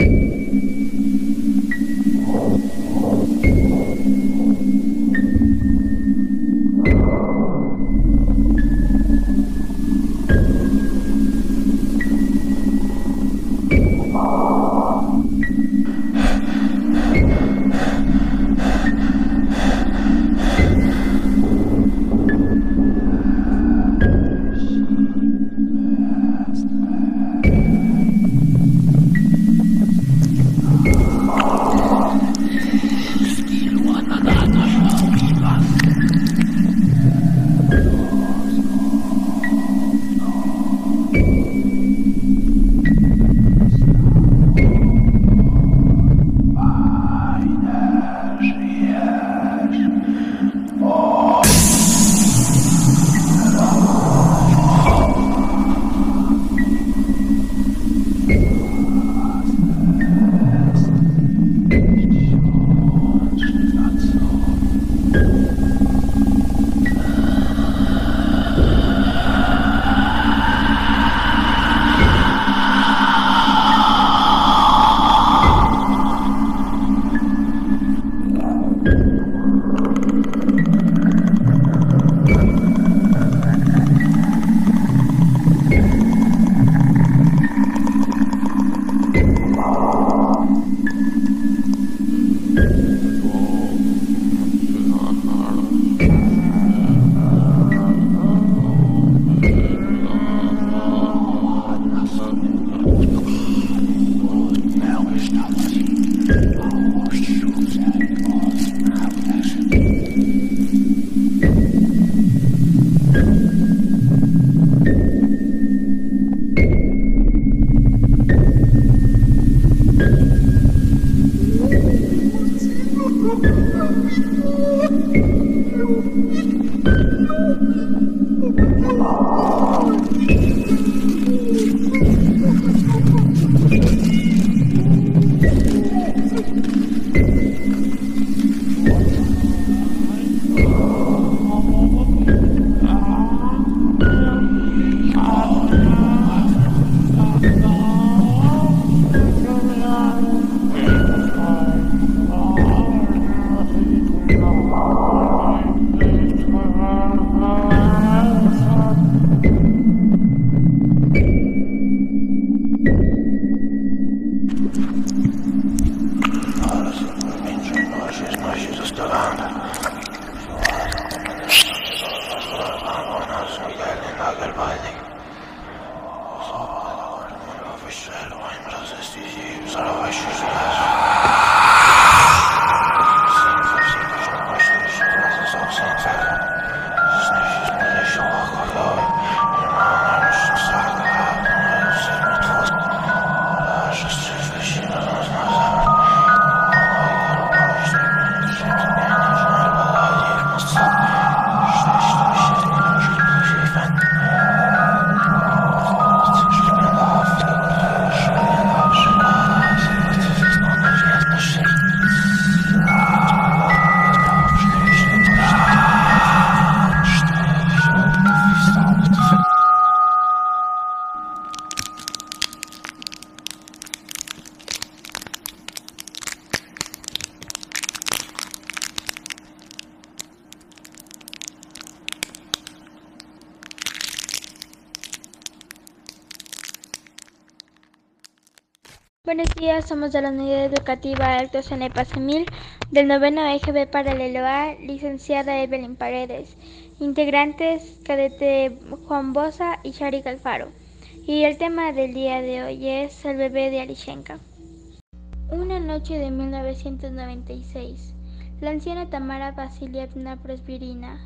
you. Buenos días, somos de la Unidad Educativa Alto Cenepa Semil del noveno EGB Paralelo A, licenciada Evelyn Paredes, integrantes cadete Juan Bosa y Shari Alfaro. Y el tema del día de hoy es el bebé de Alishenka. Una noche de 1996, la anciana Tamara Vasilievna Prosvirina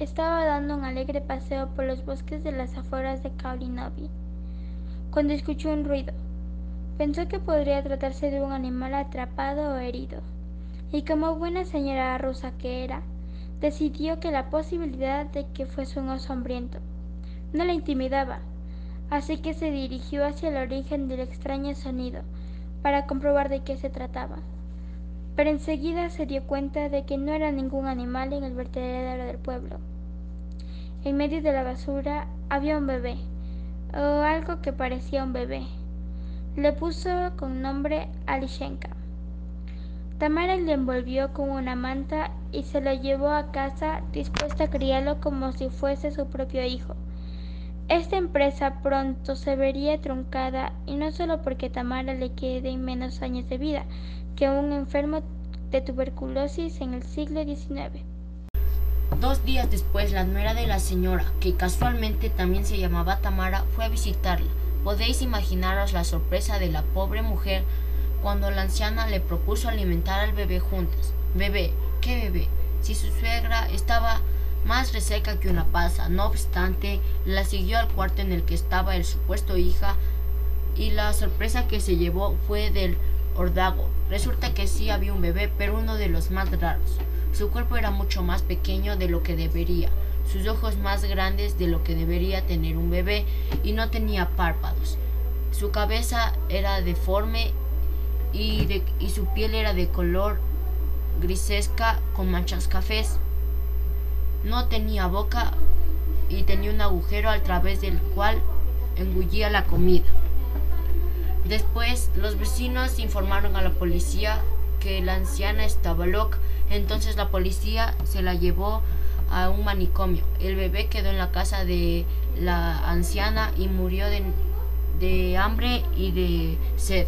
estaba dando un alegre paseo por los bosques de las afueras de Kaulinovi, cuando escuchó un ruido. Pensó que podría tratarse de un animal atrapado o herido, y como buena señora rusa que era, decidió que la posibilidad de que fuese un oso hambriento no la intimidaba, así que se dirigió hacia el origen del extraño sonido para comprobar de qué se trataba. Pero enseguida se dio cuenta de que no era ningún animal en el vertedero del pueblo. En medio de la basura había un bebé, o algo que parecía un bebé. Le puso con nombre Alishenka. Tamara le envolvió con una manta y se lo llevó a casa dispuesta a criarlo como si fuese su propio hijo. Esta empresa pronto se vería truncada y no solo porque Tamara le queden menos años de vida que un enfermo de tuberculosis en el siglo XIX. Dos días después, la nuera de la señora, que casualmente también se llamaba Tamara, fue a visitarla. Podéis imaginaros la sorpresa de la pobre mujer cuando la anciana le propuso alimentar al bebé juntas. Bebé, ¿qué bebé? Si su suegra estaba más reseca que una pasa. No obstante, la siguió al cuarto en el que estaba el supuesto hija y la sorpresa que se llevó fue del ordago. Resulta que sí había un bebé, pero uno de los más raros. Su cuerpo era mucho más pequeño de lo que debería, sus ojos más grandes de lo que debería tener un bebé y no tenía párpados. Su cabeza era deforme y, y su piel era de color grisesca con manchas cafés. No tenía boca y tenía un agujero a través del cual engullía la comida. Después, los vecinos informaron a la policía que la anciana estaba loca entonces la policía se la llevó a un manicomio. El bebé quedó en la casa de la anciana y murió de, hambre y de sed.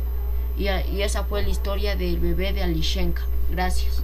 Y, y, esa fue la historia del bebé de Alishenka. Gracias.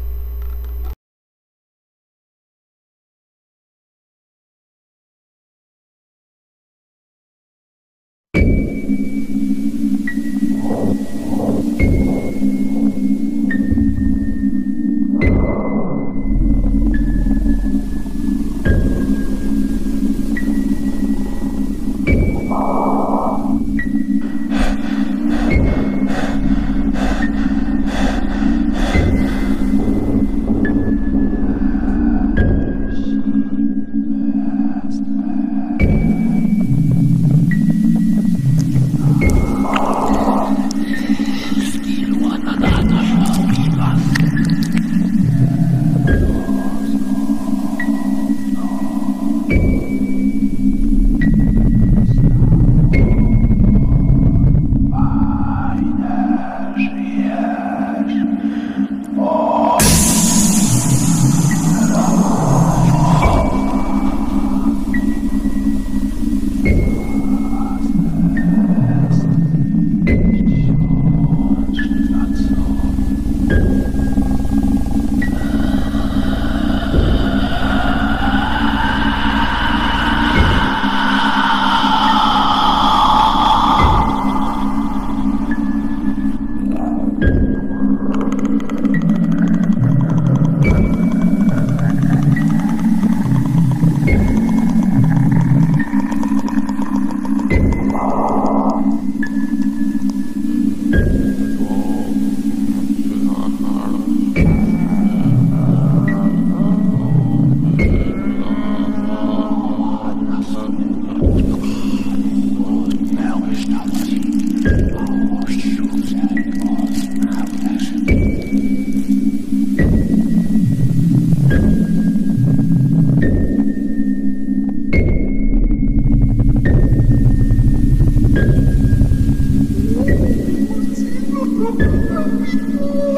Oh.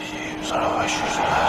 здесь, взрывающий взрыв.